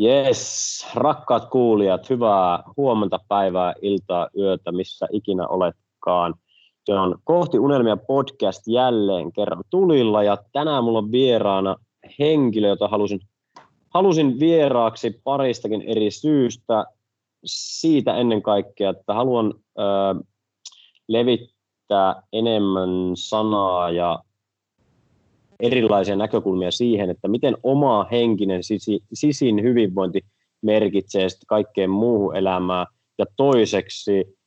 Yes, rakkaat kuulijat, hyvää huomenta, päivää, iltaa, yötä, missä ikinä oletkaan. Se on Kohti unelmia podcast jälleen kerran tulilla ja tänään mulla on vieraana henkilö, jota halusin, halusin vieraaksi paristakin eri syystä. Siitä ennen kaikkea, että haluan äh, levittää enemmän sanaa ja erilaisia näkökulmia siihen, että miten oma henkinen sisin hyvinvointi merkitsee sitten kaikkeen muuhun elämään. Ja toiseksi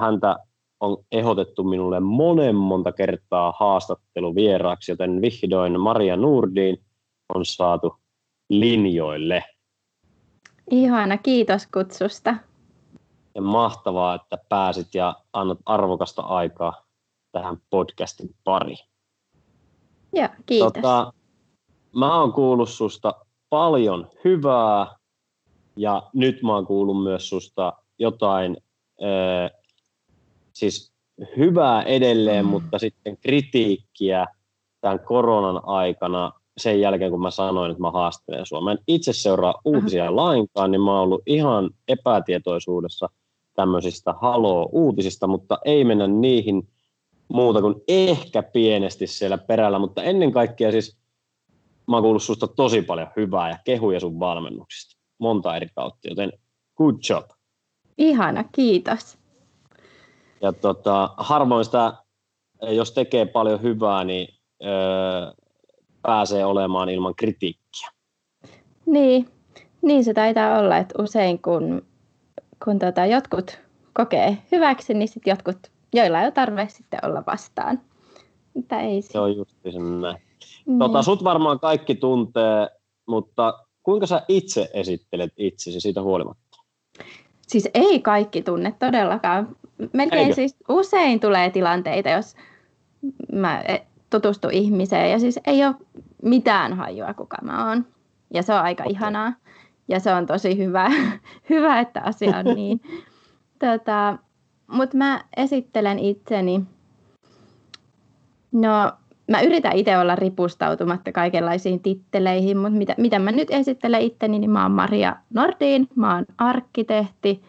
häntä on ehdotettu minulle monen monta kertaa haastattelu vieraaksi, joten vihdoin Maria Nurdin on saatu linjoille. Ihana, kiitos kutsusta. Ja mahtavaa, että pääsit ja annat arvokasta aikaa tähän podcastin pariin. Joo, kiitos. Tota, mä oon kuullut susta paljon hyvää ja nyt mä oon kuullut myös susta jotain äh, siis hyvää edelleen, mm. mutta sitten kritiikkiä tämän koronan aikana sen jälkeen, kun mä sanoin, että mä haastelen sua. Mä en itse seuraa uutisia uh-huh. lainkaan, niin mä oon ollut ihan epätietoisuudessa tämmöisistä haloo-uutisista, mutta ei mennä niihin muuta kuin ehkä pienesti siellä perällä, mutta ennen kaikkea siis mä oon kuullut susta tosi paljon hyvää ja kehuja sun valmennuksista. Monta eri kautta, joten good job. Ihana, kiitos. Ja tota, harvoin sitä, jos tekee paljon hyvää, niin öö, pääsee olemaan ilman kritiikkiä. Niin, niin se taitaa olla, että usein kun, kun tota, jotkut kokee hyväksi, niin sitten jotkut joilla ei ole tarve sitten olla vastaan. Mutta ei se. on just näin. Niin. Tota, sut varmaan kaikki tuntee, mutta kuinka sä itse esittelet itsesi siitä huolimatta? Siis ei kaikki tunne todellakaan. Melkein Eikö? siis usein tulee tilanteita, jos mä e, tutustun ihmiseen ja siis ei ole mitään hajua, kuka mä oon. Ja se on aika okay. ihanaa. Ja se on tosi hyvä, hyvä että asia on niin. tota, mutta mä esittelen itseni. No, mä yritän itse olla ripustautumatta kaikenlaisiin titteleihin, mutta mitä, mitä mä nyt esittelen itteni, niin mä oon Maria Nordin, mä oon arkkitehti,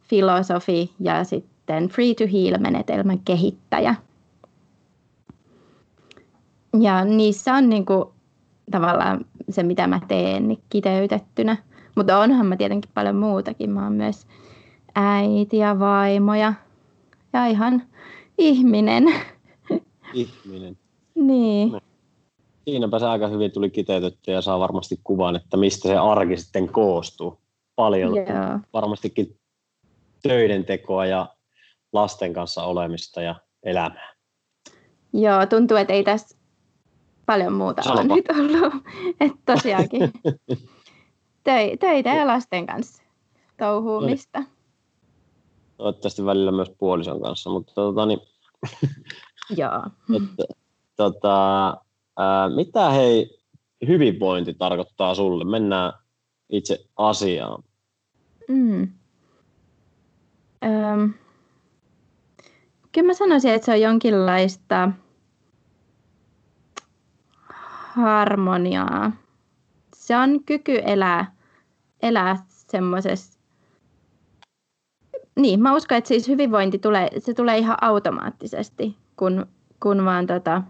filosofi ja sitten Free to Heal-menetelmän kehittäjä. Ja niissä on niinku tavallaan se, mitä mä teen, niin kiteytettynä. Mutta onhan mä tietenkin paljon muutakin. Mä oon myös äiti ja vaimo ja ja ihan ihminen. Ihminen. niin. No. Siinäpä se aika hyvin tuli kiteytetty ja saa varmasti kuvan, että mistä se arki sitten koostuu. Paljon Joo. varmastikin töiden tekoa ja lasten kanssa olemista ja elämää. Joo, tuntuu, että ei tässä paljon muuta Sanopa. ole nyt ollut. Että tosiaankin töitä ja lasten kanssa touhuumista. Toivottavasti välillä myös puolison kanssa, mutta tota, niin, Joo. että, tota, ää, mitä hei hyvinvointi tarkoittaa sulle? Mennään itse asiaan. Mm. Öm. Kyllä mä sanoisin, että se on jonkinlaista harmoniaa. Se on kyky elää, elää semmoisessa niin, mä uskon, että siis hyvinvointi tulee, se tulee ihan automaattisesti, kun, kun vaan tota,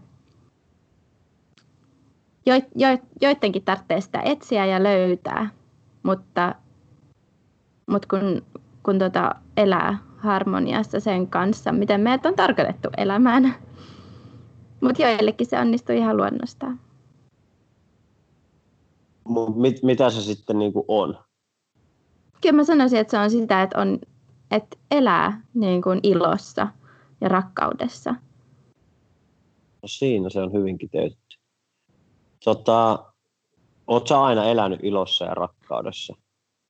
jo, jo, joidenkin tarvitsee sitä etsiä ja löytää, mutta, mutta kun, kun tota elää harmoniassa sen kanssa, miten meidät on tarkoitettu elämään. Mutta joillekin se onnistuu ihan luonnostaan. Mit, mitä se sitten niinku on? Kyllä mä sanoisin, että se on sitä, että on että elää niin kuin ilossa ja rakkaudessa. No siinä se on hyvinkin tehty. Tota, Oletko aina elänyt ilossa ja rakkaudessa?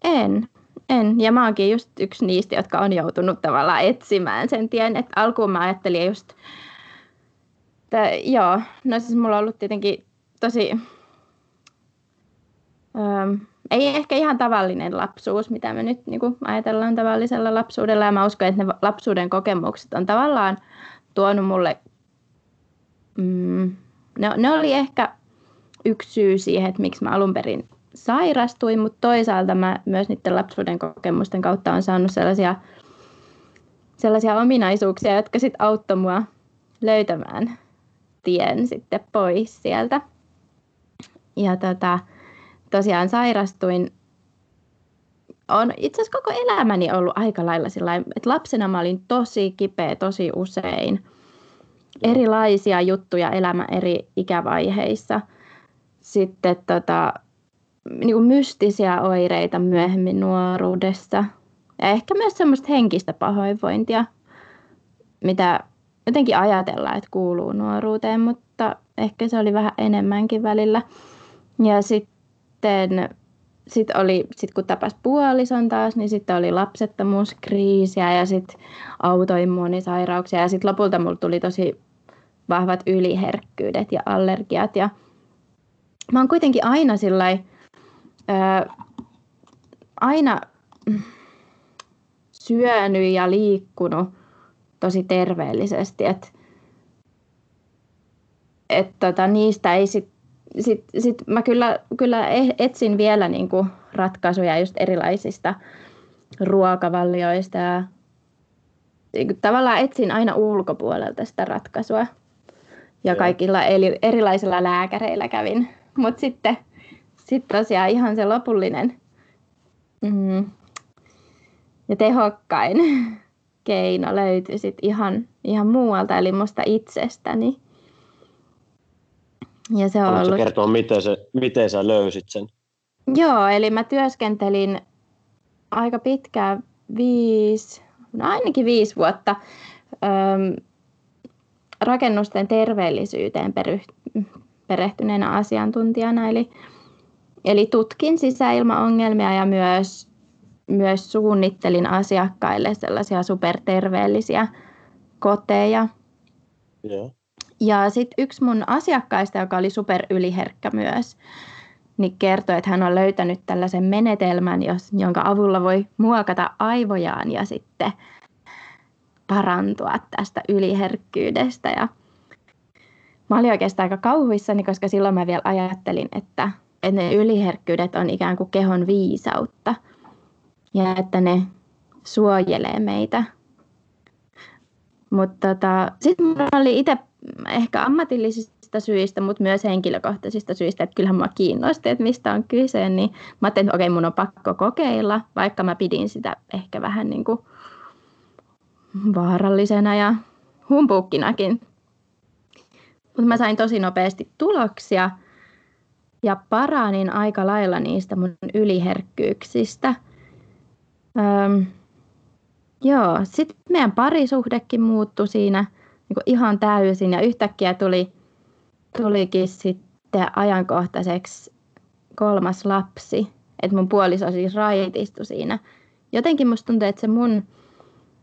En, en. Ja mä oonkin just yksi niistä, jotka on joutunut tavallaan etsimään sen tien. Että alkuun mä ajattelin just, että joo, no siis mulla on ollut tietenkin tosi ei ehkä ihan tavallinen lapsuus, mitä me nyt niin kuin ajatellaan tavallisella lapsuudella. Ja mä uskon, että ne lapsuuden kokemukset on tavallaan tuonut mulle, mm, ne, ne oli ehkä yksi syy siihen, että miksi mä alun perin sairastuin, mutta toisaalta mä myös niiden lapsuuden kokemusten kautta on saanut sellaisia, sellaisia ominaisuuksia, jotka sitten auttoi mua löytämään tien sitten pois sieltä. Ja tota, tosiaan sairastuin on itse asiassa koko elämäni ollut aika lailla sillä että lapsena mä olin tosi kipeä tosi usein. Erilaisia juttuja elämä eri ikävaiheissa. Sitten tota, niin kuin mystisiä oireita myöhemmin nuoruudessa. Ja ehkä myös semmoista henkistä pahoinvointia, mitä jotenkin ajatellaan, että kuuluu nuoruuteen, mutta ehkä se oli vähän enemmänkin välillä. Ja sitten sit oli, sit kun tapas puolison taas, niin sitten oli lapsettomuuskriisiä ja sitten autoimmuunisairauksia ja sitten lopulta mulla tuli tosi vahvat yliherkkyydet ja allergiat. Ja mä oon kuitenkin aina sillai, aina syönyt ja liikkunut tosi terveellisesti, että et tota, niistä ei sit, sit, sit mä kyllä, kyllä e-, etsin vielä niinku ratkaisuja just erilaisista ruokavallioista ja niinku tavallaan etsin aina ulkopuolelta sitä ratkaisua. Ja kaikilla erilaisilla lääkäreillä kävin. Mutta sitten sit tosiaan ihan se lopullinen mm, ja tehokkain keino löytyi sit ihan, ihan muualta, eli musta itsestäni. Ja se on Haluatko ollut... kertoa, miten, se, miten sä löysit sen? Joo, eli mä työskentelin aika pitkään, viisi, no ainakin viisi vuotta öm, rakennusten terveellisyyteen pery, perehtyneenä asiantuntijana. Eli, eli tutkin sisäilmaongelmia ja myös myös suunnittelin asiakkaille sellaisia superterveellisiä koteja. Yeah. Ja sitten yksi mun asiakkaista, joka oli superyliherkkä myös, niin kertoi, että hän on löytänyt tällaisen menetelmän, jos, jonka avulla voi muokata aivojaan ja sitten parantua tästä yliherkkyydestä. Ja mä olin oikeastaan aika kauhuissani, koska silloin mä vielä ajattelin, että, että ne yliherkkyydet on ikään kuin kehon viisautta – ja että ne suojelee meitä. Mutta tota, sitten minulla oli itse ehkä ammatillisista syistä, mutta myös henkilökohtaisista syistä, että kyllähän minua kiinnosti, että mistä on kyse, niin mä ajattelin, että okei, mun on pakko kokeilla, vaikka mä pidin sitä ehkä vähän niin kuin vaarallisena ja humpuukkinakin. Mutta mä sain tosi nopeasti tuloksia ja paranin aika lailla niistä mun yliherkkyyksistä – Öm, joo, sitten meidän parisuhdekin muuttui siinä niin ihan täysin ja yhtäkkiä tuli, tulikin sitten ajankohtaiseksi kolmas lapsi. Että mun puoliso siis raitistui siinä. Jotenkin musta tuntuu, että se mun,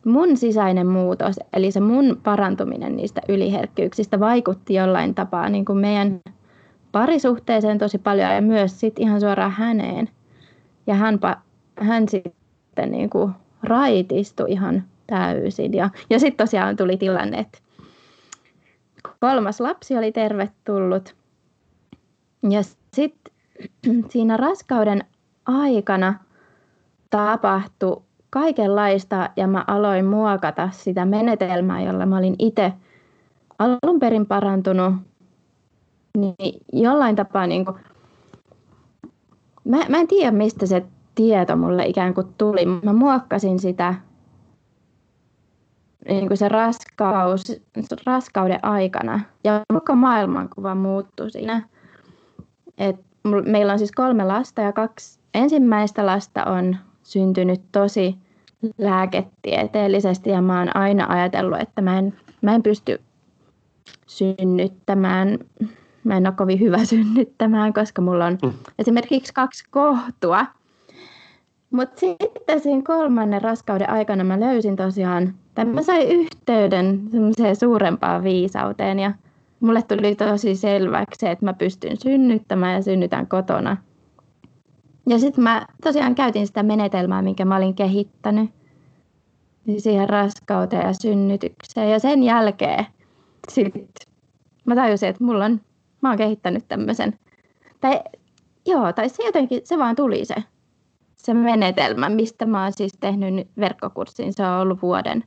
mun sisäinen muutos, eli se mun parantuminen niistä yliherkkyyksistä vaikutti jollain tapaa niin kuin meidän parisuhteeseen tosi paljon ja myös sit ihan suoraan häneen. Ja hän, hän sitten niin kuin raitistui ihan täysin. Ja, ja sitten tosiaan tuli tilanne, että kolmas lapsi oli tervetullut. Ja sitten siinä raskauden aikana tapahtui kaikenlaista ja mä aloin muokata sitä menetelmää, jolla mä olin itse alun perin parantunut. Niin jollain tapaa niin kuin, mä, mä en tiedä mistä se tieto mulle ikään kuin tuli. Mä muokkasin sitä niin kuin se raskaus, raskauden aikana ja koko maailmankuva muuttui siinä. Et meillä on siis kolme lasta ja kaksi ensimmäistä lasta on syntynyt tosi lääketieteellisesti ja mä oon aina ajatellut, että mä en, mä en pysty synnyttämään, mä en ole kovin hyvä synnyttämään, koska mulla on mm. esimerkiksi kaksi kohtua, mutta sitten siinä kolmannen raskauden aikana mä löysin tosiaan, tai mä sain yhteyden semmoiseen suurempaan viisauteen ja mulle tuli tosi selväksi että mä pystyn synnyttämään ja synnytän kotona. Ja sitten mä tosiaan käytin sitä menetelmää, minkä mä olin kehittänyt siihen raskauteen ja synnytykseen. Ja sen jälkeen sitten mä tajusin, että mulla on, mä oon kehittänyt tämmöisen, tai joo, tai se jotenkin, se vaan tuli se, se menetelmä, mistä mä oon siis tehnyt nyt verkkokurssin. Se on ollut vuoden,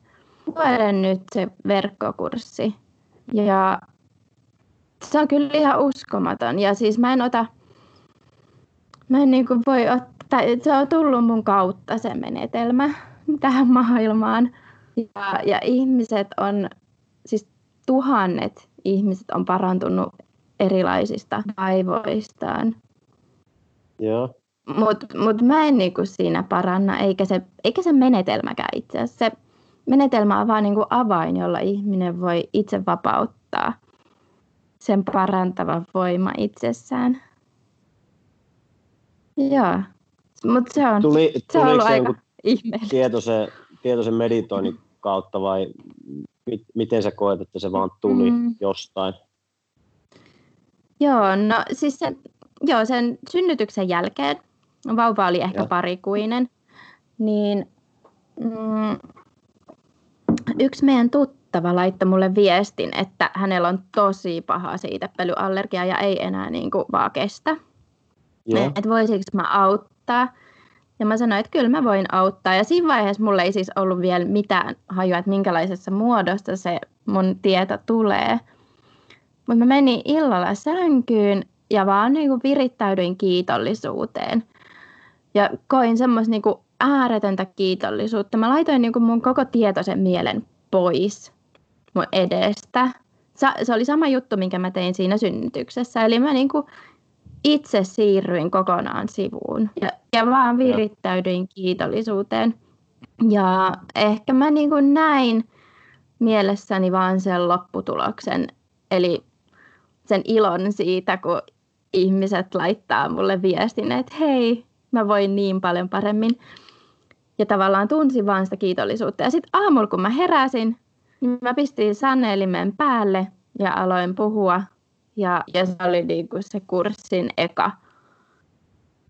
vuoden nyt se verkkokurssi. Ja se on kyllä ihan uskomaton. Ja siis mä en ota, mä en niin voi ottaa, se on tullut mun kautta se menetelmä tähän maailmaan. Ja, ja ihmiset on, siis tuhannet ihmiset on parantunut erilaisista vaivoistaan. Joo. Mutta mut mä en niinku siinä paranna, eikä se, eikä se menetelmäkään itse asiassa. Se menetelmä on vaan niinku avain, jolla ihminen voi itse vapauttaa sen parantava voima itsessään. Joo, mutta se on, Tuli, se on ollut se aika ihmeellistä. Tietoisen, tietoisen meditoinnin kautta vai mit, miten sä koet, että se vaan tuli mm. jostain? Joo, no siis se, joo, sen synnytyksen jälkeen, vauva oli ehkä ja. parikuinen, niin mm, yksi meidän tuttu laittoi mulle viestin, että hänellä on tosi paha siitepölyallergia ja ei enää niin kuin vaan kestä. Että voisinko mä auttaa. Ja mä sanoin, että kyllä mä voin auttaa. Ja siinä vaiheessa mulla ei siis ollut vielä mitään hajua, että minkälaisessa muodossa se mun tieto tulee. Mutta mä menin illalla sänkyyn ja vaan niin kuin virittäydyin kiitollisuuteen. Ja koin semmoista niin ääretöntä kiitollisuutta. Mä laitoin niin kuin mun koko tietoisen mielen pois mun edestä. Se oli sama juttu, minkä mä tein siinä synnytyksessä. Eli mä niin kuin itse siirryin kokonaan sivuun ja, ja vaan virittäydyin kiitollisuuteen. Ja ehkä mä niin kuin näin mielessäni vaan sen lopputuloksen, eli sen ilon siitä, kun ihmiset laittaa mulle viestin, että hei, mä voin niin paljon paremmin. Ja tavallaan tunsin vaan sitä kiitollisuutta. Ja sitten aamulla, kun mä heräsin, niin mä pistin sanelimen päälle ja aloin puhua. Ja, ja se oli niinku se kurssin eka,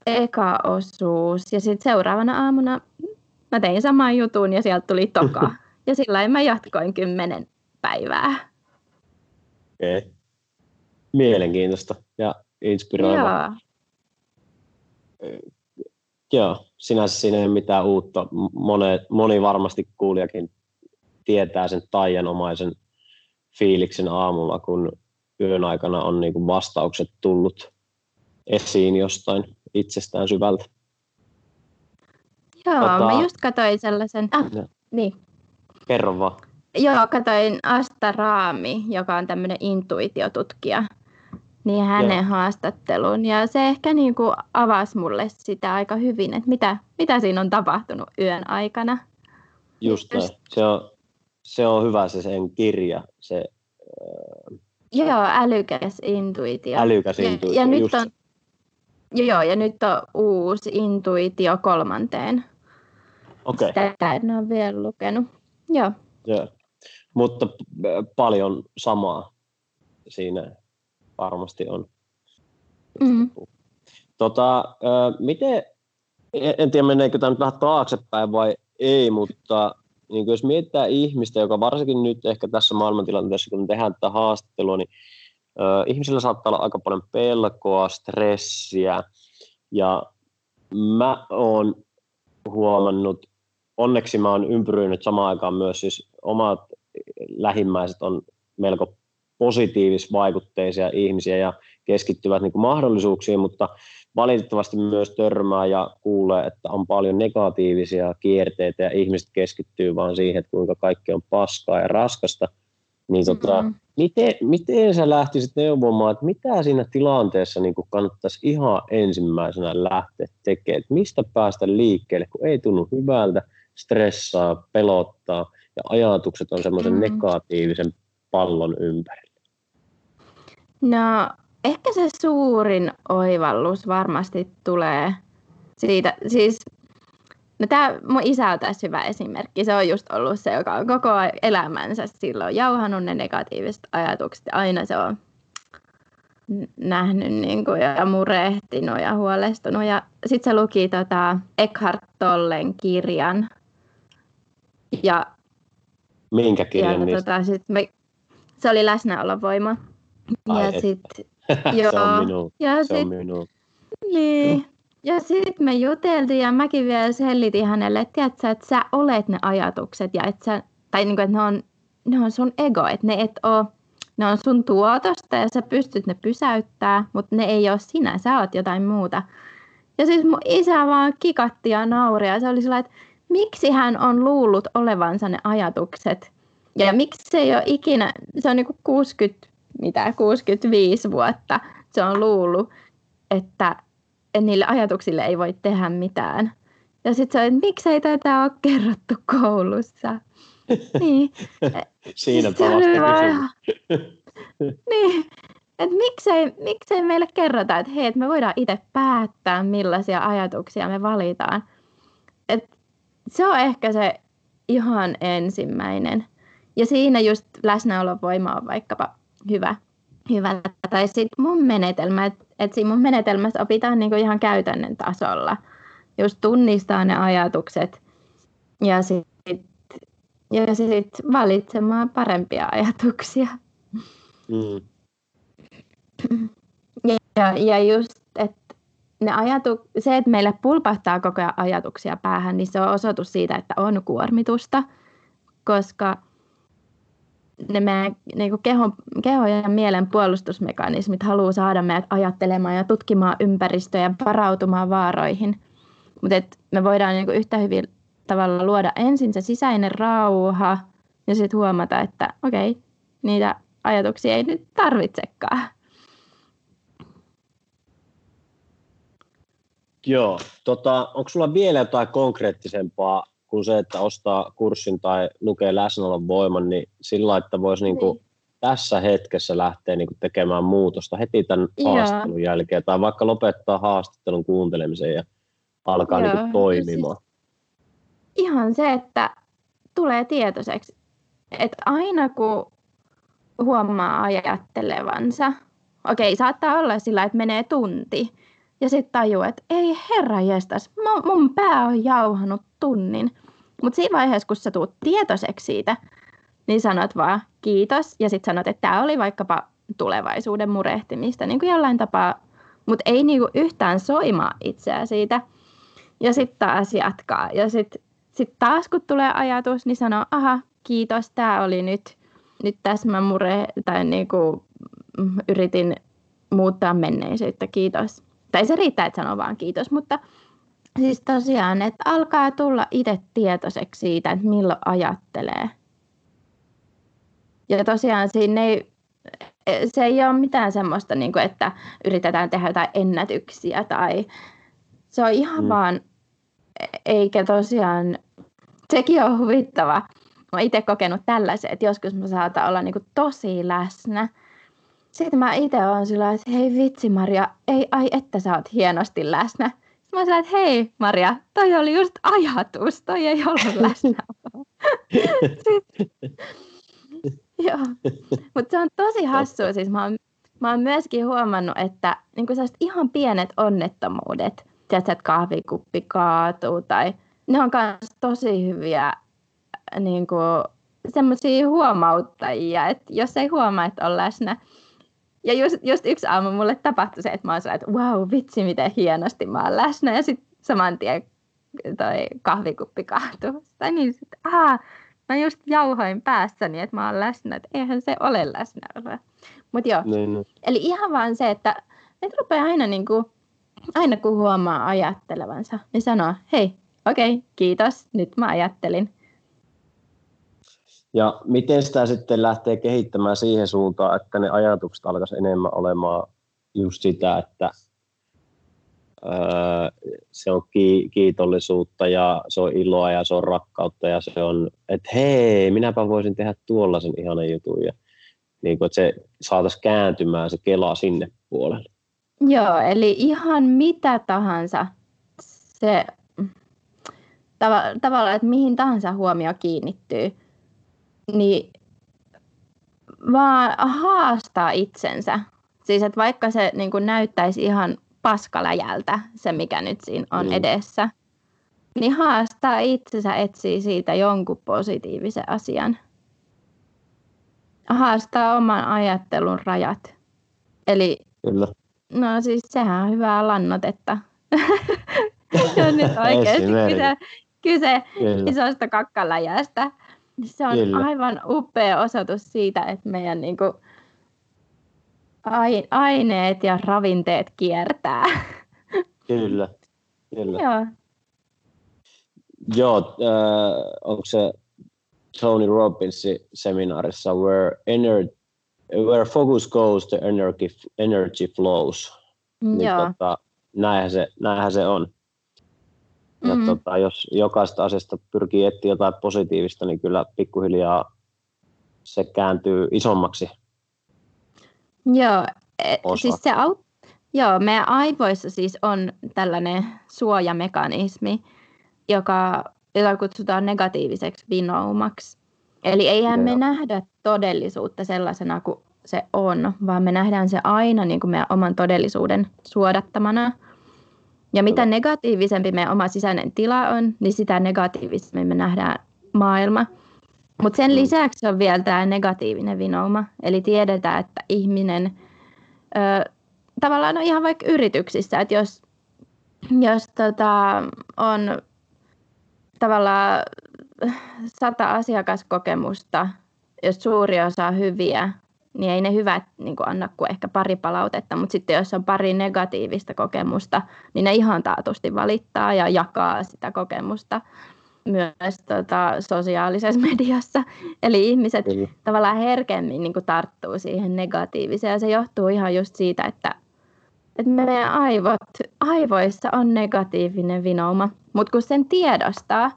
eka osuus. Ja sitten seuraavana aamuna mä tein saman jutun ja sieltä tuli toka. Ja sillä mä jatkoin kymmenen päivää. Okei. Okay. Mielenkiintoista ja inspiroivaa. Joo. Joo, sinänsä siinä ei ole mitään uutta. Mone, moni varmasti kuulijakin tietää sen taianomaisen fiiliksen aamulla, kun yön aikana on niin kuin vastaukset tullut esiin jostain itsestään syvältä. Joo, tota... mä just katsoin sellaisen... Ah, niin. Kerro vaan. Joo, katsoin Asta Raami, joka on tämmöinen intuitiotutkija, niin hänen Joo. haastattelun. Ja se ehkä niin kuin avasi mulle sitä aika hyvin, että mitä, mitä siinä on tapahtunut yön aikana. Just, Just. Se, on, se on hyvä se sen kirja, se Joo, älykäs intuitio. Älykäs intuitio, ja, ja nyt on, Joo, ja nyt on uusi intuitio kolmanteen. Okei. Okay. Tätä en ole vielä lukenut. Joo. Joo. Mutta paljon samaa siinä varmasti on. Mm. Tota, miten, en tiedä meneekö tämä nyt vähän taaksepäin vai ei, mutta niin jos mietitään ihmistä, joka varsinkin nyt ehkä tässä maailmantilanteessa, kun tehdään tätä haastattelua, niin ö, ihmisillä saattaa olla aika paljon pelkoa, stressiä, ja mä oon huomannut, onneksi mä oon ympyröinyt samaan aikaan myös siis omat lähimmäiset on melko positiivisvaikutteisia ihmisiä ja keskittyvät niin kuin mahdollisuuksiin, mutta valitettavasti myös törmää ja kuulee, että on paljon negatiivisia kierteitä ja ihmiset keskittyy vaan siihen, että kuinka kaikki on paskaa ja raskasta. Niin tota, mm-hmm. miten, miten sä lähtisit neuvomaan, että mitä siinä tilanteessa niin kannattaisi ihan ensimmäisenä lähteä tekemään, että mistä päästä liikkeelle, kun ei tunnu hyvältä, stressaa, pelottaa ja ajatukset on semmoisen mm-hmm. negatiivisen pallon ympärillä? No ehkä se suurin oivallus varmasti tulee siitä, siis No tämä mun isä on tässä hyvä esimerkki. Se on just ollut se, joka on koko elämänsä silloin jauhannut ne negatiiviset ajatukset. Aina se on nähnyt niin kuin, ja murehtinut ja huolestunut. Ja sitten se luki tota Eckhart Tollen kirjan. Ja, Minkä kirjan ja, tota, sit me, se oli läsnäolovoima. Ai ja sitten Joo. se on minun. Ja se sit, on minun. Niin. Ja sitten me juteltiin ja mäkin vielä selitin hänelle, että tiedätkö, että sä olet ne ajatukset ja että sä, tai niin kuin, että ne on, ne on sun ego, että ne et ole, ne on sun tuotosta ja sä pystyt ne pysäyttää, mutta ne ei ole sinä, sä oot jotain muuta. Ja siis mun isä vaan kikatti ja nauri ja se oli sellainen, että miksi hän on luullut olevansa ne ajatukset. Ja miksi se ei ole ikinä, se on niinku 60, mitä, 65 vuotta se on luullut, että niille ajatuksille ei voi tehdä mitään. Ja sitten se on, että miksei tätä ole kerrottu koulussa. niin. Siinä palasta Niin, että miksei, miksei meille kerrota, että hei, että me voidaan itse päättää, millaisia ajatuksia me valitaan. Et se on ehkä se ihan ensimmäinen. Ja siinä just läsnäolon voima on vaikkapa hyvä. hyvä. Tai sitten mun menetelmä, että et siinä mun menetelmässä opitaan niinku ihan käytännön tasolla. Just tunnistaa ne ajatukset ja sitten ja sit valitsemaan parempia ajatuksia. Mm. Ja, ja just, että ne ajatu, se, että meille pulpahtaa koko ajan ajatuksia päähän, niin se on osoitus siitä, että on kuormitusta, koska ne meidän niin kuin kehon, kehon ja mielen puolustusmekanismit haluaa saada meidät ajattelemaan ja tutkimaan ympäristöä ja varautumaan vaaroihin. Mutta me voidaan niin kuin yhtä hyvin tavalla luoda ensin se sisäinen rauha ja sitten huomata, että okei, niitä ajatuksia ei nyt tarvitsekaan. Joo, tota, onko sulla vielä jotain konkreettisempaa kuin se, että ostaa kurssin tai lukee läsnäolon voiman, niin sillä että voisi niin. Niinku tässä hetkessä lähteä niinku tekemään muutosta heti tämän Joo. haastattelun jälkeen, tai vaikka lopettaa haastattelun kuuntelemisen ja alkaa Joo. niinku toimimaan. Siis ihan se, että tulee tietoiseksi, että aina kun huomaa ajattelevansa, okei, saattaa olla sillä, että menee tunti, ja sitten tajuu, että ei herra jestas, mun pää on jauhanut tunnin. Mutta siinä vaiheessa, kun sä tuut tietoiseksi siitä, niin sanot vaan kiitos ja sitten sanot, että tämä oli vaikkapa tulevaisuuden murehtimista niin kuin jollain tapaa, mutta ei niin kuin yhtään soimaa itseä siitä. Ja sitten taas jatkaa. Ja sitten sit taas kun tulee ajatus, niin sanoo, aha, kiitos, tämä oli nyt, nyt tässä mä mure, tai niin kuin yritin muuttaa menneisyyttä, kiitos. Tai se riittää, että sanoo vaan kiitos, mutta Siis tosiaan, että alkaa tulla itse tietoiseksi siitä, että milloin ajattelee. Ja tosiaan siinä ei, se ei ole mitään semmoista, niin kuin, että yritetään tehdä jotain ennätyksiä tai se on ihan mm. vaan, eikä tosiaan, sekin on huvittava. Mä itse kokenut tällaisen, että joskus mä saatan olla niin kuin tosi läsnä. Sitten mä itse olen sillä että hei vitsi Maria, ei ai että sä oot hienosti läsnä. Mä sanoin, että hei Maria, toi oli just ajatus, toi ei ollut läsnä. Joo, mutta se on tosi hassua. Siis mä oon, mä oon myöskin huomannut, että niin ihan pienet onnettomuudet, tiedätkö, että kahvikuppi kaatuu tai ne on myös tosi hyviä niin semmoisia huomauttajia, että jos ei huomaa, että on läsnä, ja just, just yksi aamu mulle tapahtui se, että mä oon että wow, vitsi miten hienosti mä oon läsnä. Ja sitten saman tien toi kahvikuppi kaatuu. Tai niin, että aah, mä just jauhoin päässäni, että mä oon läsnä, että eihän se ole läsnä. Mutta joo, niin, niin. eli ihan vaan se, että et rupeaa aina niin kuin, aina kun huomaa ajattelevansa, niin sanoo, hei, okei, okay, kiitos, nyt mä ajattelin. Ja miten sitä sitten lähtee kehittämään siihen suuntaan, että ne ajatukset alkaisi enemmän olemaan just sitä, että öö, se on kiitollisuutta ja se on iloa ja se on rakkautta ja se on, että hei, minäpä voisin tehdä tuollaisen ihanan jutun ja niin kuin, että se saataisiin kääntymään se kela sinne puolelle. Joo, eli ihan mitä tahansa se tav- tavallaan, että mihin tahansa huomio kiinnittyy – niin vaan haastaa itsensä. Siis että vaikka se niin kuin näyttäisi ihan paskaläjältä, se mikä nyt siinä on mm. edessä, niin haastaa itsensä, etsii siitä jonkun positiivisen asian. Haastaa oman ajattelun rajat. Eli Kyllä. No siis sehän on hyvää lannotetta. on nyt oikeasti kyse, kyse isosta kakkaläjästä. Se on Kyllä. aivan upea osoitus siitä, että meidän niin kuin, aineet ja ravinteet kiertää. Kyllä, kyllä. Joo. Joo, äh, onko se Tony Robbinsin seminaarissa where, ener- where focus goes, the energy, energy flows. Niin Joo. Tota, näinhän, se, näinhän se on. Ja mm-hmm. tota, jos jokaista asiasta pyrkii etsiä jotain positiivista, niin kyllä pikkuhiljaa se kääntyy isommaksi. Joo, et, siis se aut- Joo, meidän aivoissa siis on tällainen suojamekanismi, joka, jota kutsutaan negatiiviseksi vinoumaksi. Eli eihän Joo. me nähdä todellisuutta sellaisena kuin se on, vaan me nähdään se aina niin kuin meidän oman todellisuuden suodattamana. Ja mitä negatiivisempi meidän oma sisäinen tila on, niin sitä negatiivisemmin me nähdään maailma. Mutta sen mm. lisäksi on vielä tämä negatiivinen vinouma. Eli tiedetään, että ihminen ö, tavallaan on ihan vaikka yrityksissä, että jos, jos tota, on tavallaan sata asiakaskokemusta, jos suuri osa on hyviä, niin ei ne hyvät niin kuin anna kuin ehkä pari palautetta, mutta sitten jos on pari negatiivista kokemusta, niin ne ihan taatusti valittaa ja jakaa sitä kokemusta myös tota, sosiaalisessa mediassa. Eli ihmiset Kyllä. tavallaan herkemmin niin kuin tarttuu siihen negatiiviseen ja se johtuu ihan just siitä, että, että meidän aivot, aivoissa on negatiivinen vinouma, mutta kun sen tiedostaa,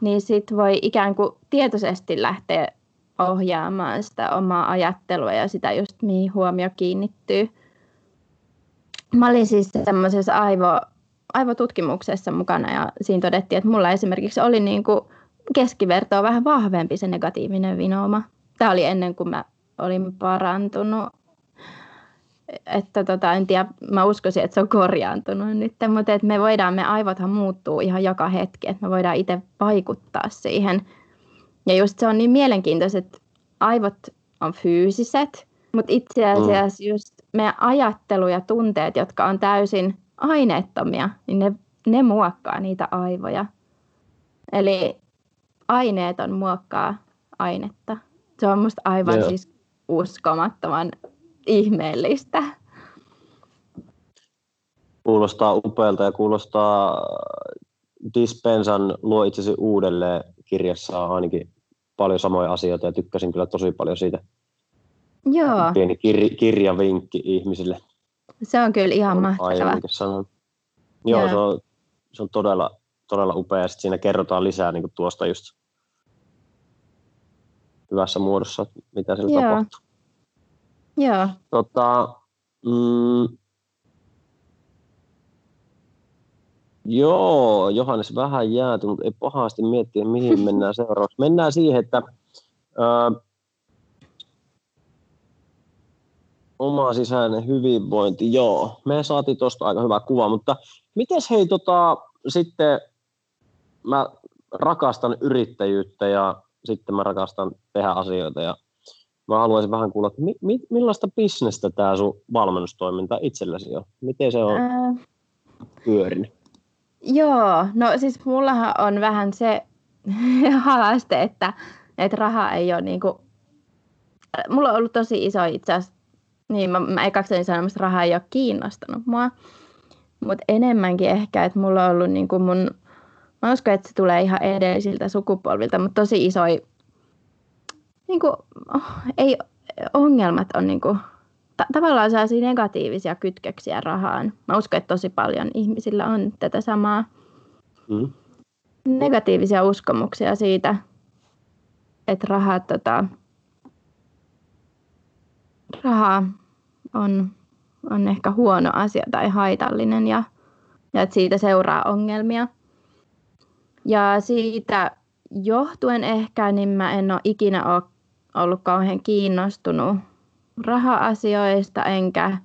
niin sitten voi ikään kuin tietoisesti lähteä ohjaamaan sitä omaa ajattelua ja sitä just mihin huomio kiinnittyy. Mä olin siis semmoisessa aivo, aivotutkimuksessa mukana ja siinä todettiin, että mulla esimerkiksi oli niin kuin keskivertoa vähän vahvempi se negatiivinen vinooma. Tämä oli ennen kuin mä olin parantunut. Että tota, en tiedä, mä uskoisin, että se on korjaantunut nyt, mutta että me voidaan, me aivothan muuttuu ihan joka hetki, että me voidaan itse vaikuttaa siihen – ja just se on niin mielenkiintoista, että aivot on fyysiset, mutta itse mm. asiassa mm. just meidän ajattelu ja tunteet, jotka on täysin aineettomia, niin ne, ne muokkaa niitä aivoja. Eli aineeton muokkaa ainetta. Se on musta aivan yeah. siis uskomattoman ihmeellistä. Kuulostaa upealta ja kuulostaa Dispensan luo itsesi uudelleen kirjassa ainakin paljon samoja asioita ja tykkäsin kyllä tosi paljon siitä. Joo. Pieni kir- kirjavinkki ihmisille. Se on kyllä ihan mahtavaa. Joo, Joo. Se, on, se on todella, todella upea. Ja siinä kerrotaan lisää niin tuosta just hyvässä muodossa, mitä siellä Joo. tapahtuu. Joo. Tota, mm, Joo, Johannes vähän jääty, mutta ei pahasti miettiä, mihin mennään seuraavaksi. Mennään siihen, että ää, oma sisäinen hyvinvointi, joo, me saatiin tuosta aika hyvä kuva, mutta miten hei tota, sitten, mä rakastan yrittäjyyttä ja sitten mä rakastan tehdä asioita ja mä haluaisin vähän kuulla, että mi, mi, millaista bisnestä tämä sun valmennustoiminta itselläsi on? Miten se on pyörinyt? Joo, no siis mullahan on vähän se haaste, että, että raha ei ole niin kuin, mulla on ollut tosi iso itse asiassa, niin mä, mä ekaksi olin että raha ei ole kiinnostanut mua, mutta enemmänkin ehkä, että mulla on ollut niin kuin mun, mä uskon, että se tulee ihan edellisiltä sukupolvilta, mutta tosi iso, niin kuin, oh, ei, ongelmat on niin kuin, ta- tavallaan sellaisia negatiivisia kytköksiä rahaan. Mä uskon, että tosi paljon ihmisillä on tätä samaa. Mm. Negatiivisia uskomuksia siitä, että raha, tota, raha on, on ehkä huono asia tai haitallinen ja, ja että siitä seuraa ongelmia. Ja siitä johtuen ehkä, niin mä en ole ikinä ole ollut kauhean kiinnostunut raha-asioista enkä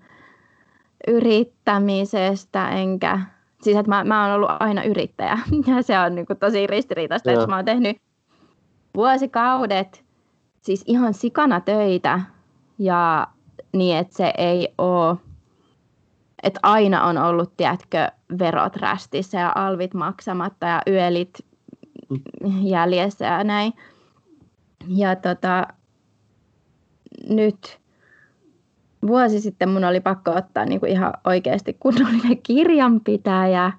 yrittämisestä enkä siis että mä, mä oon ollut aina yrittäjä. Ja se on niin kuin tosi ristiriitaista, että mä oon tehnyt vuosikaudet siis ihan sikana töitä ja niin, että se ei ole että aina on ollut, tiedätkö, verot rästissä ja alvit maksamatta ja yölit jäljessä ja näin. Ja tota, nyt vuosi sitten mun oli pakko ottaa niin kuin ihan oikeasti kunnollinen kirjanpitäjä.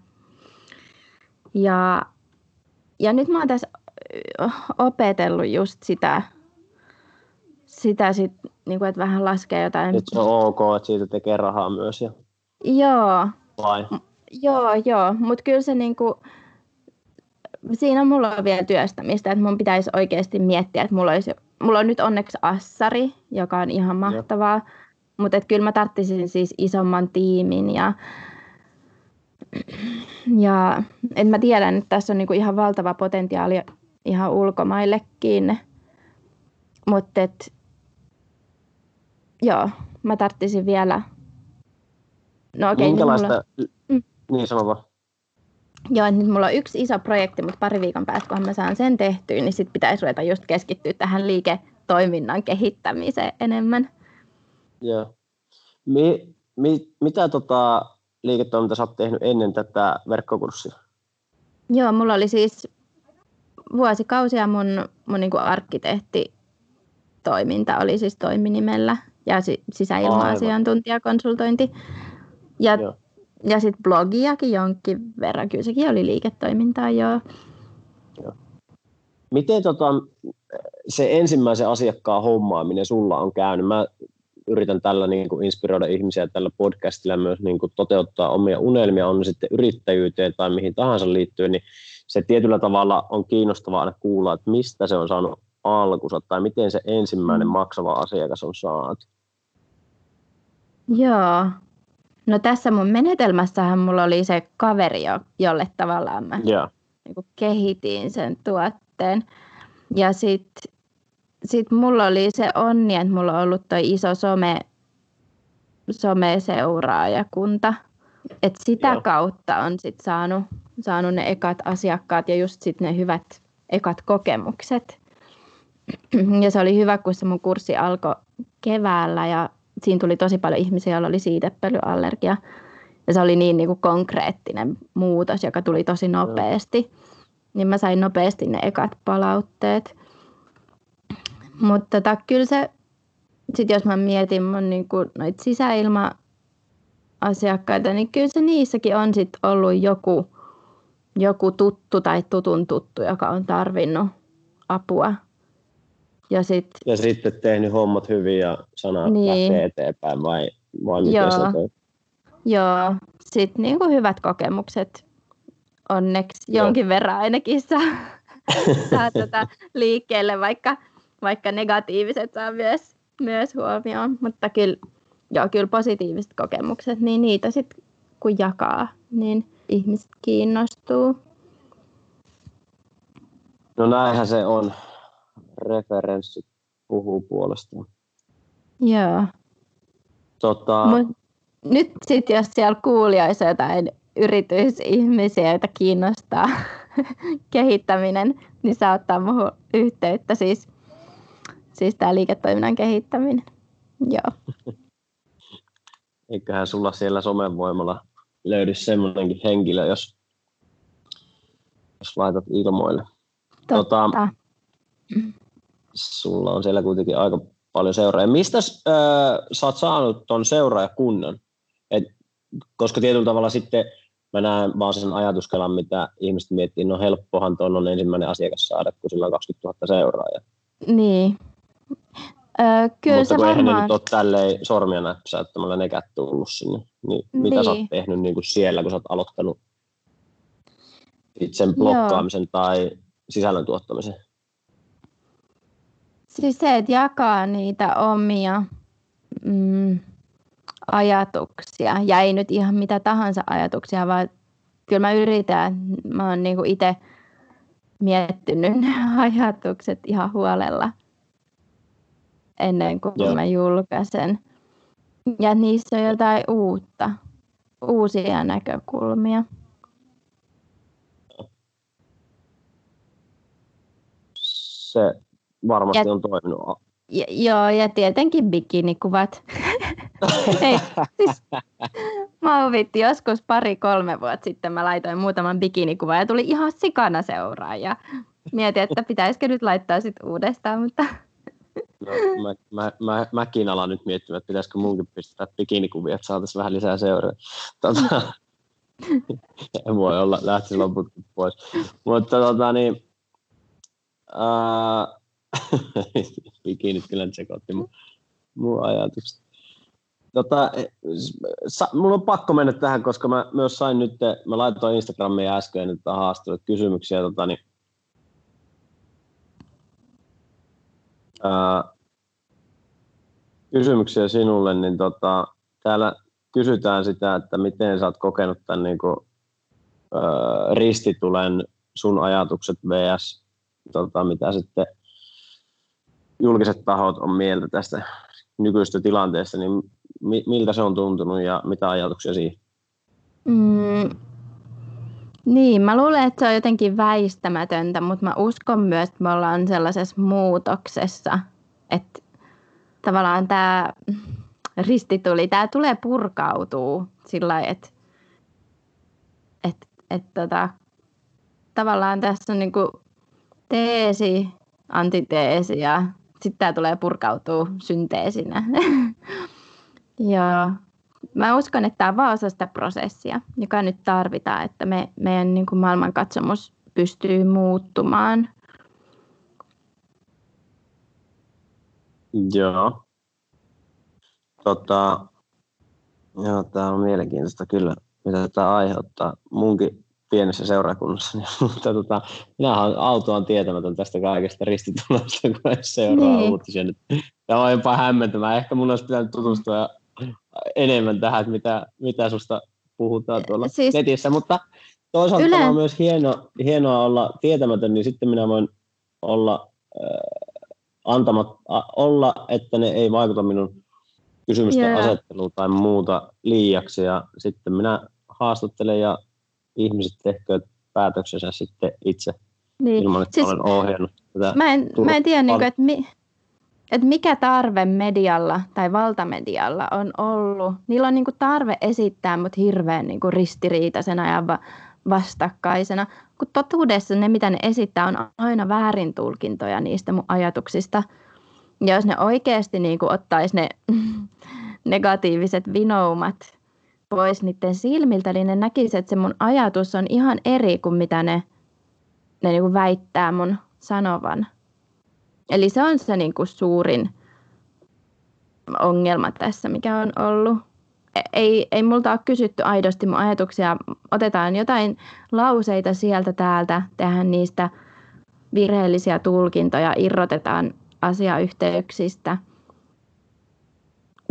Ja, ja nyt mä oon tässä opetellut just sitä, sitä sit, niin kuin, että vähän laskee jotain. Nyt se on ok, että siitä tekee rahaa myös. Ja... Joo. Vai? Joo, joo. Mutta kyllä se niin kuin, siinä mulla on vielä työstämistä, että mun pitäisi oikeasti miettiä, että mulla, olisi, mulla on nyt onneksi assari, joka on ihan mahtavaa. Mutta kyllä mä tarttisin siis isomman tiimin ja, ja et mä tiedän, että tässä on niinku ihan valtava potentiaali ihan ulkomaillekin. Mutta joo, mä tarttisin vielä. No okei, okay, Minkälaista... Niin, mulla... mm. niin sano vaan. Joo, nyt mulla on yksi iso projekti, mutta pari viikon päästä, kun mä saan sen tehtyä, niin sitten pitäisi ruveta just keskittyä tähän liiketoiminnan kehittämiseen enemmän. Joo. Mi, mi, mitä tota liiketoiminta sä oot tehnyt ennen tätä verkkokurssia? Joo, mulla oli siis vuosikausia mun, mun niin kuin arkkitehtitoiminta oli siis toiminimellä ja si, sisäilma-asiantuntijakonsultointi. Ja, ja sitten blogiakin jonkin verran, kyllä sekin oli liiketoimintaa, joo. joo. Miten tota, se ensimmäisen asiakkaan hommaaminen sulla on käynyt? Mä yritän tällä niin kuin inspiroida ihmisiä tällä podcastilla myös niin kuin toteuttaa omia unelmia, on sitten yrittäjyyteen tai mihin tahansa liittyen, niin se tietyllä tavalla on kiinnostavaa aina kuulla, että mistä se on saanut alkunsa tai miten se ensimmäinen mm. maksava asiakas on saatu. Joo. No tässä mun menetelmässähän mulla oli se kaveri, jolle tavallaan mä yeah. niin kehitin sen tuotteen. Ja sitten sitten mulla oli se onni, että mulla on ollut toi iso some, some-seuraajakunta. Et sitä Joo. kautta on sit saanut, saanut ne ekat asiakkaat ja just sit ne hyvät ekat kokemukset. Ja se oli hyvä, kun se mun kurssi alkoi keväällä ja siinä tuli tosi paljon ihmisiä, joilla oli siitepölyallergia. Ja se oli niin, niin kuin konkreettinen muutos, joka tuli tosi nopeasti. Niin mä sain nopeasti ne ekat palautteet. Mutta tota, kyllä se, sit jos mä mietin mun niin noita sisäilma-asiakkaita, niin kyllä se niissäkin on sit ollut joku, joku tuttu tai tutun tuttu, joka on tarvinnut apua. Ja, sit, ja sitten tehnyt hommat hyvin ja sanaa niin. eteenpäin vai, vai miten Joo. se Joo, sitten niin kuin hyvät kokemukset onneksi Joo. jonkin verran ainakin saa, saa tota liikkeelle, vaikka vaikka negatiiviset saa myös, myös huomioon, mutta kyllä, joo, kyllä positiiviset kokemukset, niin niitä sitten kun jakaa, niin ihmiset kiinnostuu. No näinhän se on. Referenssit puhuu puolestaan. Joo. Tota... Mut nyt sitten, jos siellä kuulijoissa jotain yritysihmisiä, joita kiinnostaa kehittäminen, niin saa ottaa muuhun yhteyttä. Siis Siis tämä liiketoiminnan kehittäminen. Joo. Eiköhän sulla siellä somen voimalla löydy semmoinenkin henkilö, jos, jos laitat ilmoille. Totta. Tota, sulla on siellä kuitenkin aika paljon seuraajia. Mistä äh, sä oot saanut ton seuraajakunnan? Et, koska tietyllä tavalla sitten mä näen vaan sen ajatuskelan, mitä ihmiset miettii, no helppohan tuon on ensimmäinen asiakas saada, kun sillä on 20 000 seuraajaa. Niin, Öö, kyllä Mutta se kun varmaan... eihän ne nyt ole tälleen sormia näpsäyttämällä nekään tullut sinne, niin, niin. mitä sä oot niin. tehnyt niin kuin siellä, kun sä oot aloittanut sen blokkaamisen Joo. tai sisällön tuottamisen? Siis se, että jakaa niitä omia mm, ajatuksia, ja ei nyt ihan mitä tahansa ajatuksia, vaan kyllä mä yritän, mä oon niinku itse miettinyt ne ajatukset ihan huolella ennen kuin Joo. mä julkaisen. Ja niissä on jotain uutta, uusia näkökulmia. Se varmasti ja, on toiminut. Ja, joo, ja tietenkin bikinikuvat. Ei, siis, Mä huvitti joskus pari-kolme vuotta sitten. Mä laitoin muutaman bikinikuvan ja tuli ihan sikana seuraaja. Mietin, että pitäisikö nyt laittaa sit uudestaan, mutta... No, mä, mä, mä, mäkin alan nyt miettimään, että pitäisikö munkin pistää bikinikuvia, että saataisiin vähän lisää seuraa. Tota, en voi olla, lähtisi loput pois. Mutta tota niin, bikinit kyllä sekoitti mun, mun ajatukset. Tota, sa, mulla on pakko mennä tähän, koska mä myös sain nyt, mä laitoin Instagramiin äsken nyt haastattelut kysymyksiä, tota, niin, ää, kysymyksiä sinulle, niin tota, täällä kysytään sitä, että miten sä oot kokenut tämän niin kuin, ää, ristitulen sun ajatukset vs. Tota, mitä sitten julkiset tahot on mieltä tästä nykyistä tilanteesta, niin miltä se on tuntunut ja mitä ajatuksia siihen? Mm, niin, mä luulen, että se on jotenkin väistämätöntä, mutta mä uskon myös, että me ollaan sellaisessa muutoksessa, että tavallaan tämä ristituli, tämä tulee purkautuu sillä että, että, että tota, tavallaan tässä on niinku teesi, antiteesi ja sitten tämä tulee purkautuu synteesinä. ja mä uskon, että tämä on vaan osa sitä prosessia, joka nyt tarvitaan, että me, meidän niin maailmankatsomus pystyy muuttumaan. Joo. Tota, joo, tämä on mielenkiintoista kyllä, mitä tämä aiheuttaa. Munkin pienessä seurakunnassa, niin, mutta tota, minä olen autoon tietämätön tästä kaikesta ristitulosta, kun ei seuraa niin. uutisia nyt. Tämä on jopa hämmentämään. Ehkä mun olisi pitänyt tutustua enemmän tähän, että mitä, mitä susta puhutaan tuolla siis, netissä, mutta toisaalta yle... on myös hieno, hienoa olla tietämätön, niin sitten minä voin olla äh, antamat, olla, että ne ei vaikuta minun kysymysten yeah. asetteluun tai muuta liiaksi, ja sitten minä haastattelen ja ihmiset tehkööt päätöksensä sitten itse niin. ilman, että siis, olen ohjannut tätä. Mä en, mä en tiedä, niin kuin, että, mi, että mikä tarve medialla tai valtamedialla on ollut. Niillä on niin kuin tarve esittää mut hirveän niin kuin ristiriitaisena ja va, vastakkaisena, kun totuudessa ne, mitä ne esittää, on aina väärin tulkintoja niistä mun ajatuksista. Ja jos ne oikeasti niin kuin ottaisi ne negatiiviset vinoumat pois niiden silmiltä, niin ne näkisivät, että se mun ajatus on ihan eri kuin mitä ne, ne niin kuin väittää mun sanovan. Eli se on se niin kuin suurin ongelma tässä, mikä on ollut. Ei, ei multa ole kysytty aidosti mun ajatuksia. Otetaan jotain lauseita sieltä täältä, tehdään niistä virheellisiä tulkintoja, irrotetaan asiayhteyksistä –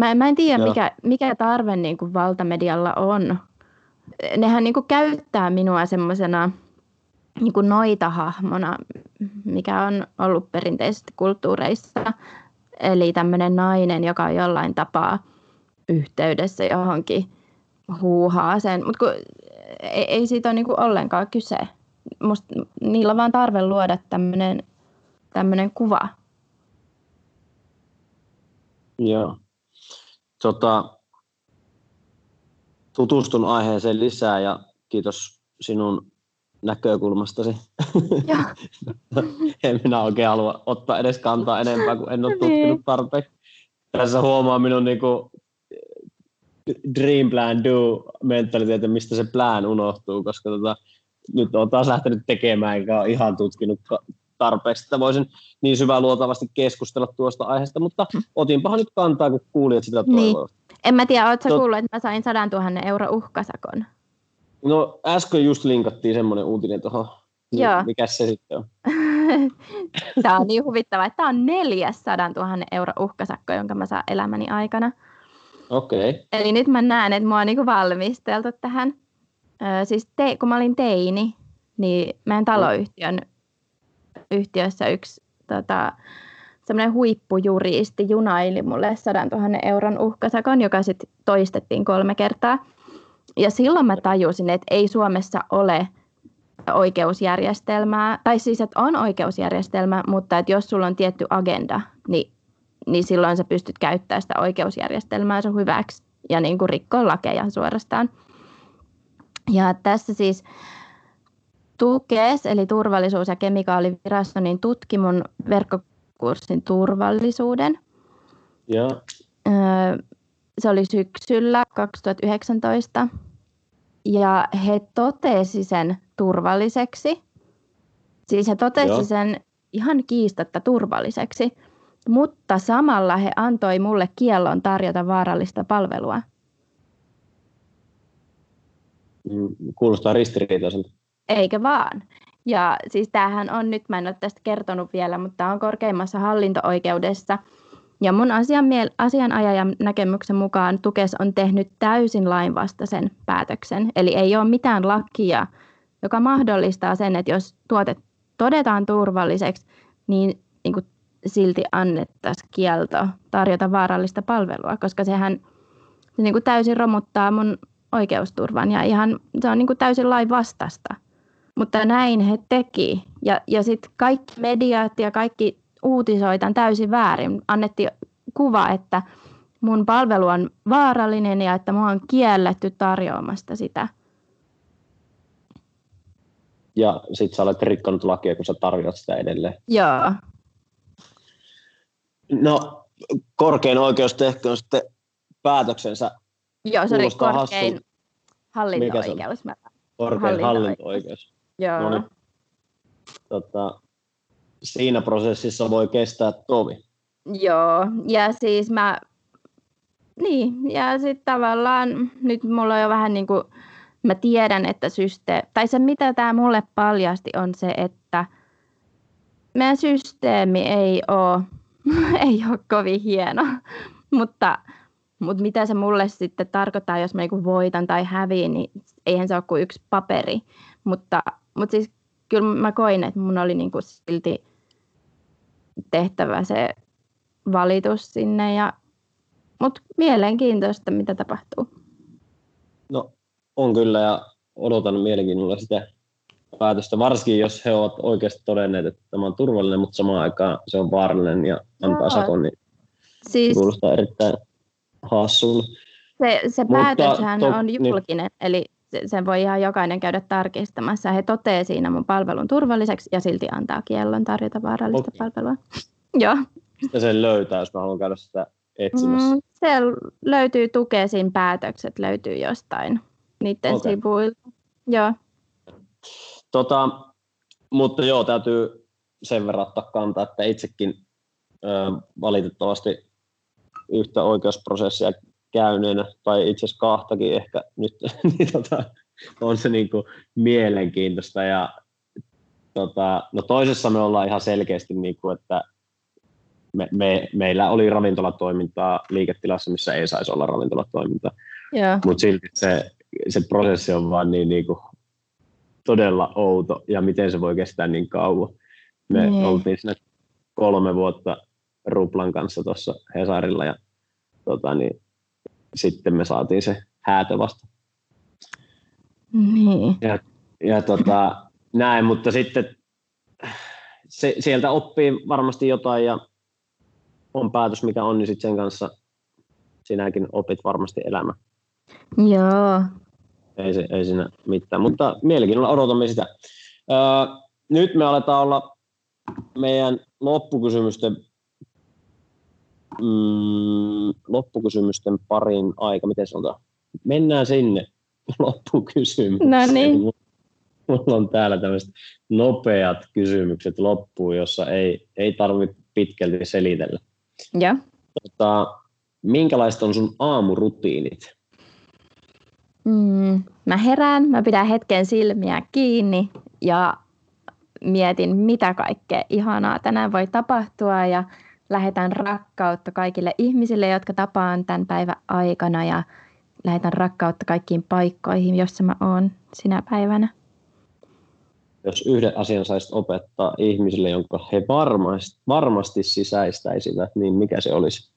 Mä, mä en tiedä, mikä, mikä tarve niin kuin valtamedialla on. Nehän niin kuin käyttää minua semmoisena niin kuin noita-hahmona, mikä on ollut perinteisesti kulttuureissa. Eli tämmöinen nainen, joka on jollain tapaa yhteydessä johonkin huuhaaseen. Mutta ei, ei siitä ole niin kuin ollenkaan kyse. Musta niillä on vaan tarve luoda tämmöinen, kuva. Joo tota, tutustun aiheeseen lisää ja kiitos sinun näkökulmastasi. en minä oikein halua ottaa edes kantaa enempää, kun en ole tutkinut niin. tarpeeksi. Tässä huomaa minun niinku dream plan do mentaliteetti, mistä se plan unohtuu, koska tota, nyt olen taas lähtenyt tekemään, enkä ole ihan tutkinut tarpeeksi, että voisin niin syvää luotavasti keskustella tuosta aiheesta, mutta mm. otinpahan nyt kantaa, kun kuulijat sitä niin. En mä tiedä, ootko Tot... kuullut, että mä sain 100 000 euro uhkasakon? No äsken just linkattiin semmoinen uutinen tuohon. Niin, Joo. Mikä se sitten on? tämä on niin huvittavaa, että tämä on 400 000 euro uhkasakko, jonka mä saan elämäni aikana. Okei. Okay. Eli nyt mä näen, että mua on niinku valmisteltu tähän. Ö, siis te, kun mä olin teini, niin meidän taloyhtiön yhtiössä yksi tota, semmoinen huippujuristi junaili mulle 100 000 euron uhkasakon, joka sitten toistettiin kolme kertaa. Ja silloin mä tajusin, että ei Suomessa ole oikeusjärjestelmää, tai siis, että on oikeusjärjestelmä, mutta että jos sulla on tietty agenda, niin, niin silloin sä pystyt käyttämään sitä oikeusjärjestelmää sun hyväksi. ja niin kuin rikkoa lakeja suorastaan. Ja tässä siis TUKES, eli turvallisuus- ja kemikaalivirasto, niin tutki mun verkkokurssin turvallisuuden. Ja. Se oli syksyllä 2019 ja he totesi sen turvalliseksi. Siis he totesi Joo. sen ihan kiistatta turvalliseksi, mutta samalla he antoi mulle kiellon tarjota vaarallista palvelua. Kuulostaa ristiriitaiselta. Eikö vaan? Ja siis tämähän on nyt, mä en ole tästä kertonut vielä, mutta tämä on korkeimmassa hallinto-oikeudessa. Ja mun asianajajan näkemyksen mukaan Tukes on tehnyt täysin lainvastaisen päätöksen. Eli ei ole mitään lakia, joka mahdollistaa sen, että jos tuote todetaan turvalliseksi, niin, niin kuin silti annettaisiin kielto tarjota vaarallista palvelua, koska sehän se niin kuin täysin romuttaa mun oikeusturvan ja ihan, se on niin kuin täysin lain vastasta. Mutta näin he teki. Ja, ja sitten kaikki mediat ja kaikki uutisoitan täysin väärin. Annettiin kuva, että mun palvelu on vaarallinen ja että mua on kielletty tarjoamasta sitä. Ja sit sä olet rikkonut lakia, kun sä tarjoat sitä edelleen. Joo. No, korkein oikeus tehköön sitten päätöksensä. Joo, se oli korkein hallinto-oikeus. Korkein hallinto-oikeus. Joo. No niin. tota, siinä prosessissa voi kestää tovi. Joo, ja siis mä, niin, ja sitten tavallaan nyt mulla on jo vähän niin kuin, mä tiedän, että systeemi, tai se mitä tämä mulle paljasti on se, että meidän systeemi ei ole, ei ole kovin hieno, mutta, mutta mitä se mulle sitten tarkoittaa, jos mä niinku voitan tai häviin, niin eihän se ole kuin yksi paperi, mutta, mutta siis kyllä mä koin, että mun oli niinku silti tehtävä se valitus sinne. Ja, mutta mielenkiintoista, mitä tapahtuu. No on kyllä ja odotan mielenkiinnolla sitä päätöstä, varsinkin jos he ovat oikeasti todenneet, että tämä on turvallinen, mutta samaan aikaan se on vaarallinen ja antaa Joo. sakon, niin siis, kuulostaa erittäin hassulle. Se, se päätöshän to, on niin. julkinen, niin. eli sen voi ihan jokainen käydä tarkistamassa. He toteavat siinä mun palvelun turvalliseksi ja silti antaa kiellon tarjota vaarallista okay. palvelua. Joo. Mistä sen löytää, jos mä haluan käydä sitä etsimässä? Mm, se löytyy Tukesin päätökset, löytyy jostain niiden okay. sivuilta. Joo. Tota, mutta joo, täytyy sen verran ottaa kantaa, että itsekin ö, valitettavasti yhtä oikeusprosessia käyneenä, tai itse asiassa kahtakin ehkä nyt, niin tota, on se niin kuin mielenkiintoista. Ja, tota, no toisessa me ollaan ihan selkeästi, niin kuin, että me, me, meillä oli ravintolatoimintaa liiketilassa, missä ei saisi olla ravintolatoimintaa. Mutta silti se, se prosessi on vaan niin, niin kuin todella outo ja miten se voi kestää niin kauan. Me mm. oltiin siinä kolme vuotta Ruplan kanssa tuossa Hesarilla ja tota, niin, sitten me saatiin se häätö vasta. Niin. Ja, ja tota, näin, mutta sitten se, sieltä oppii varmasti jotain ja on päätös mikä on, niin sitten sen kanssa sinäkin opit varmasti elämä. Joo. Ei, se, ei siinä mitään, mutta mielenkiinnolla odotamme sitä. Öö, nyt me aletaan olla meidän loppukysymysten mm, loppukysymysten parin aika, miten sanotaan? Mennään sinne loppukysymykseen. No niin. Mulla on täällä tämmöiset nopeat kysymykset loppuun, jossa ei, ei tarvitse pitkälti selitellä. Ja. Tota, minkälaiset on sun aamurutiinit? Mm, mä herään, mä pidän hetken silmiä kiinni ja mietin, mitä kaikkea ihanaa tänään voi tapahtua ja lähetän rakkautta kaikille ihmisille, jotka tapaan tämän päivän aikana ja lähetän rakkautta kaikkiin paikkoihin, jossa mä oon sinä päivänä. Jos yhden asian saisit opettaa ihmisille, jonka he varmasti, varmasti sisäistäisivät, niin mikä se olisi?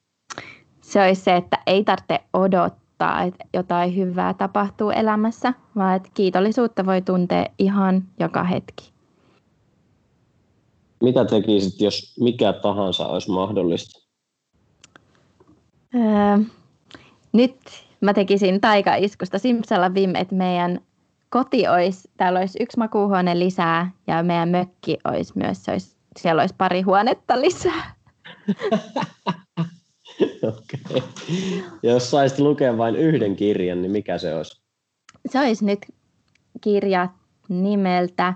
Se olisi se, että ei tarvitse odottaa, että jotain hyvää tapahtuu elämässä, vaan että kiitollisuutta voi tuntea ihan joka hetki. Mitä tekisit, jos mikä tahansa olisi mahdollista? Öö, nyt mä tekisin taikaiskusta Simsalabim, että meidän koti olisi, täällä olisi yksi makuuhuone lisää ja meidän mökki olisi myös, olisi, siellä olisi pari huonetta lisää. Okay. Jos saisit lukea vain yhden kirjan, niin mikä se olisi? Se olisi nyt kirja nimeltä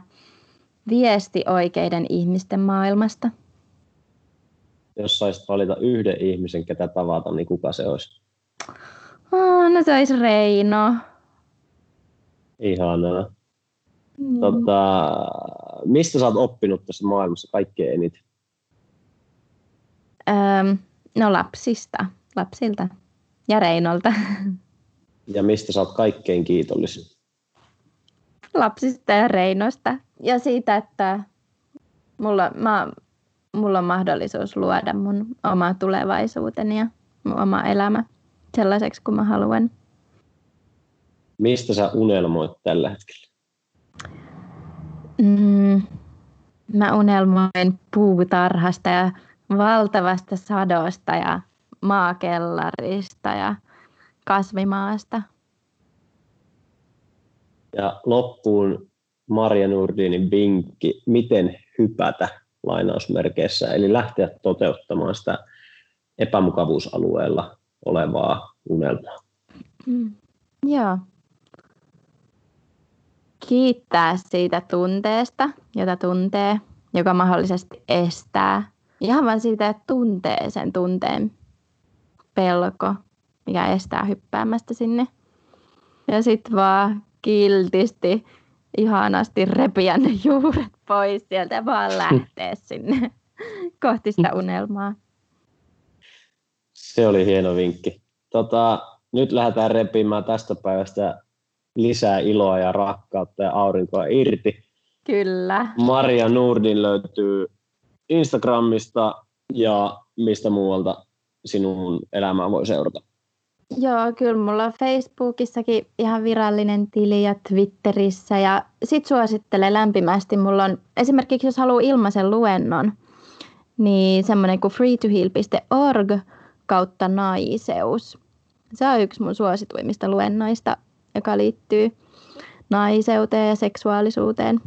Viesti oikeiden ihmisten maailmasta. Jos saisit valita yhden ihmisen, ketä tavata, niin kuka se olisi? Oh, no se olisi Reino. Ihanaa. Mm. Tota, mistä sä oot oppinut tässä maailmassa kaikkein eniten? Öm, no lapsista, lapsilta ja Reinolta. Ja mistä sä oot kaikkein kiitollisin? Lapsista ja Reinosta. Ja siitä, että mulla, mä, mulla on mahdollisuus luoda mun oma tulevaisuuteni ja mun oma elämä sellaiseksi kuin mä haluan. Mistä sä unelmoit tällä hetkellä? Mm, mä unelmoin puutarhasta ja valtavasta sadosta ja maakellarista ja kasvimaasta. Ja loppuun Maria Nurdinin vinkki, miten hypätä lainausmerkeissä, eli lähteä toteuttamaan sitä epämukavuusalueella olevaa unelmaa. Mm. Joo. Kiittää siitä tunteesta, jota tuntee, joka mahdollisesti estää. Ihan vain siitä, että tuntee sen tunteen pelko, mikä estää hyppäämästä sinne. Ja sitten vaan kiltisti, ihanasti repiä ne juuret pois sieltä ja vaan lähteä sinne kohti sitä unelmaa. Se oli hieno vinkki. Tota, nyt lähdetään repimään tästä päivästä lisää iloa ja rakkautta ja aurinkoa irti. Kyllä. Maria Nurdin löytyy Instagramista ja mistä muualta sinun elämää voi seurata? Joo, kyllä mulla on Facebookissakin ihan virallinen tili ja Twitterissä ja sit suosittelen lämpimästi. Mulla on esimerkiksi, jos haluaa ilmaisen luennon, niin semmoinen kuin freetoheal.org kautta naiseus. Se on yksi mun suosituimmista luennoista, joka liittyy naiseuteen ja seksuaalisuuteen.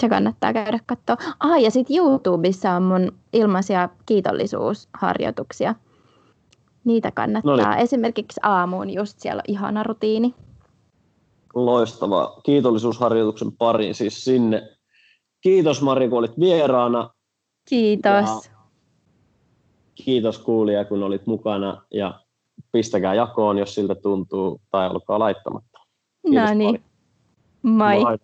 Se kannattaa käydä katsoa. Ah, ja sitten YouTubessa on mun ilmaisia kiitollisuusharjoituksia. Niitä kannattaa. Noniin. Esimerkiksi aamuun just siellä on ihana rutiini. Loistava. Kiitollisuusharjoituksen pariin siis sinne. Kiitos Mari, kun olit vieraana. Kiitos. Ja kiitos kuulija, kun olit mukana ja pistäkää jakoon, jos siltä tuntuu, tai olkaa laittamatta. Kiitos no niin. Moi. Moi.